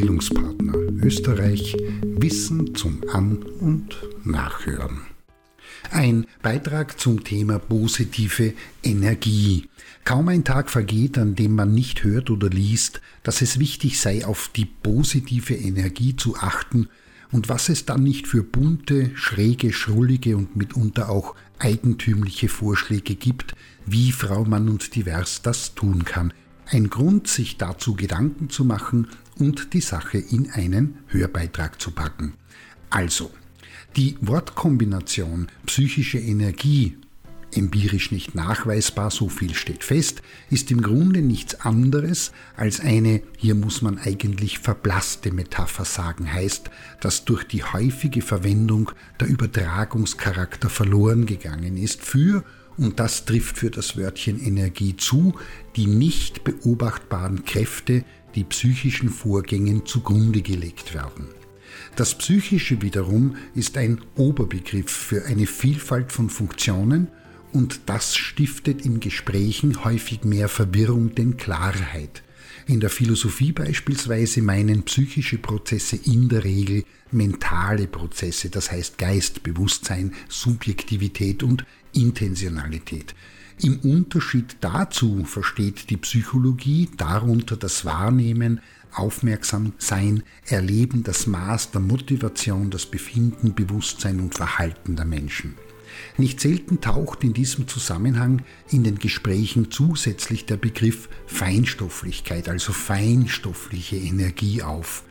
Bildungspartner Österreich Wissen zum An- und Nachhören. Ein Beitrag zum Thema positive Energie. Kaum ein Tag vergeht, an dem man nicht hört oder liest, dass es wichtig sei, auf die positive Energie zu achten und was es dann nicht für bunte, schräge, schrullige und mitunter auch eigentümliche Vorschläge gibt, wie Frau Mann und Divers das tun kann. Ein Grund, sich dazu Gedanken zu machen und die Sache in einen Hörbeitrag zu packen. Also, die Wortkombination psychische Energie, empirisch nicht nachweisbar, so viel steht fest, ist im Grunde nichts anderes als eine, hier muss man eigentlich verblasste Metapher sagen, heißt, dass durch die häufige Verwendung der Übertragungscharakter verloren gegangen ist für und das trifft für das Wörtchen Energie zu, die nicht beobachtbaren Kräfte, die psychischen Vorgängen zugrunde gelegt werden. Das Psychische wiederum ist ein Oberbegriff für eine Vielfalt von Funktionen und das stiftet in Gesprächen häufig mehr Verwirrung denn Klarheit. In der Philosophie beispielsweise meinen psychische Prozesse in der Regel mentale Prozesse, das heißt Geist, Bewusstsein, Subjektivität und Intentionalität. Im Unterschied dazu versteht die Psychologie darunter das Wahrnehmen, Aufmerksamsein, Erleben, das Maß der Motivation, das Befinden, Bewusstsein und Verhalten der Menschen. Nicht selten taucht in diesem Zusammenhang in den Gesprächen zusätzlich der Begriff Feinstofflichkeit, also feinstoffliche Energie auf.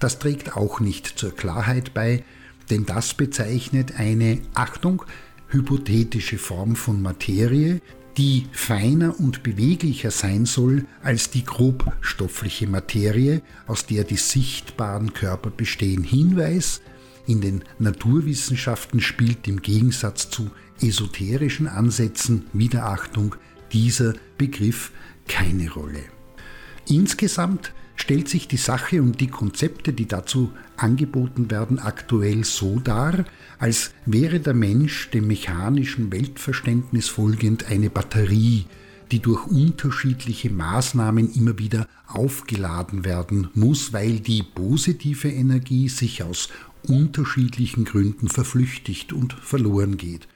Das trägt auch nicht zur Klarheit bei, denn das bezeichnet eine, Achtung, hypothetische Form von Materie, die feiner und beweglicher sein soll als die grobstoffliche Materie, aus der die sichtbaren Körper bestehen. Hinweis, in den Naturwissenschaften spielt im Gegensatz zu esoterischen Ansätzen, Wiederachtung, dieser Begriff keine Rolle. Insgesamt stellt sich die Sache und die Konzepte, die dazu angeboten werden, aktuell so dar, als wäre der Mensch dem mechanischen Weltverständnis folgend eine Batterie, die durch unterschiedliche Maßnahmen immer wieder aufgeladen werden muss, weil die positive Energie sich aus unterschiedlichen Gründen verflüchtigt und verloren geht.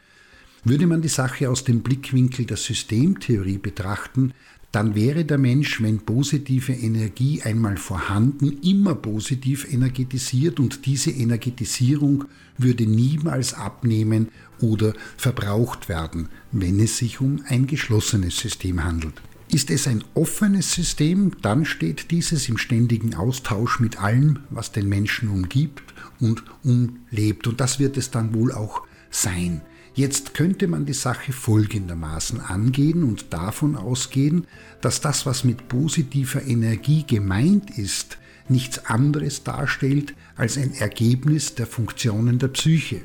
Würde man die Sache aus dem Blickwinkel der Systemtheorie betrachten, dann wäre der Mensch, wenn positive Energie einmal vorhanden, immer positiv energetisiert und diese Energetisierung würde niemals abnehmen oder verbraucht werden, wenn es sich um ein geschlossenes System handelt. Ist es ein offenes System, dann steht dieses im ständigen Austausch mit allem, was den Menschen umgibt und umlebt. Und das wird es dann wohl auch sein. Jetzt könnte man die Sache folgendermaßen angehen und davon ausgehen, dass das, was mit positiver Energie gemeint ist, nichts anderes darstellt als ein Ergebnis der Funktionen der Psyche.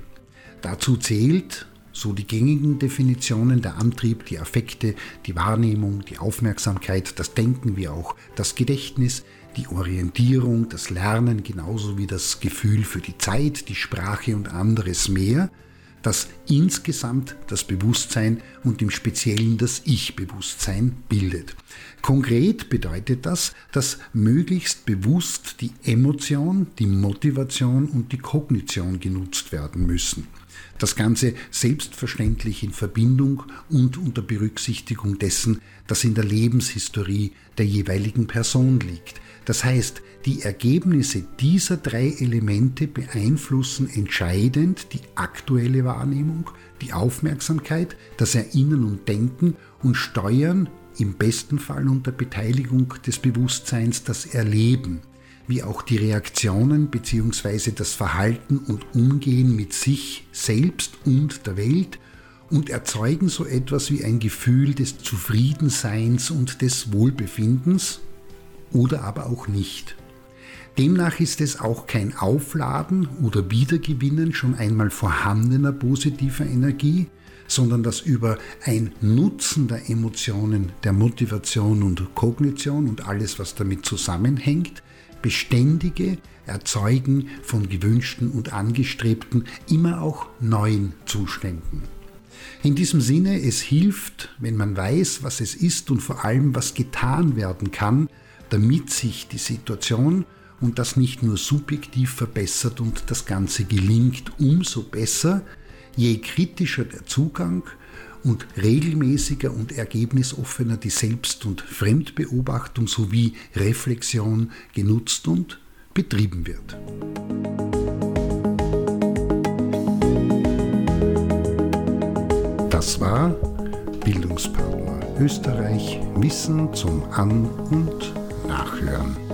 Dazu zählt, so die gängigen Definitionen, der Antrieb, die Affekte, die Wahrnehmung, die Aufmerksamkeit, das Denken wie auch das Gedächtnis, die Orientierung, das Lernen genauso wie das Gefühl für die Zeit, die Sprache und anderes mehr – das insgesamt das Bewusstsein und im Speziellen das Ich-Bewusstsein bildet. Konkret bedeutet das, dass möglichst bewusst die Emotion, die Motivation und die Kognition genutzt werden müssen. Das Ganze selbstverständlich in Verbindung und unter Berücksichtigung dessen, das in der Lebenshistorie der jeweiligen Person liegt. Das heißt, die Ergebnisse dieser drei Elemente beeinflussen entscheidend die aktuelle Wahrnehmung, die Aufmerksamkeit, das Erinnern und Denken und steuern im besten Fall unter Beteiligung des Bewusstseins das Erleben, wie auch die Reaktionen bzw. das Verhalten und Umgehen mit sich selbst und der Welt und erzeugen so etwas wie ein Gefühl des Zufriedenseins und des Wohlbefindens oder aber auch nicht. Demnach ist es auch kein Aufladen oder Wiedergewinnen schon einmal vorhandener positiver Energie, sondern das über ein Nutzen der Emotionen, der Motivation und Kognition und alles, was damit zusammenhängt, beständige Erzeugen von gewünschten und angestrebten, immer auch neuen Zuständen. In diesem Sinne, es hilft, wenn man weiß, was es ist und vor allem, was getan werden kann, damit sich die Situation und das nicht nur subjektiv verbessert und das Ganze gelingt umso besser, je kritischer der Zugang und regelmäßiger und ergebnisoffener die Selbst- und Fremdbeobachtung sowie Reflexion genutzt und betrieben wird. Das war Bildungspartner Österreich Wissen zum An- und Nachhören.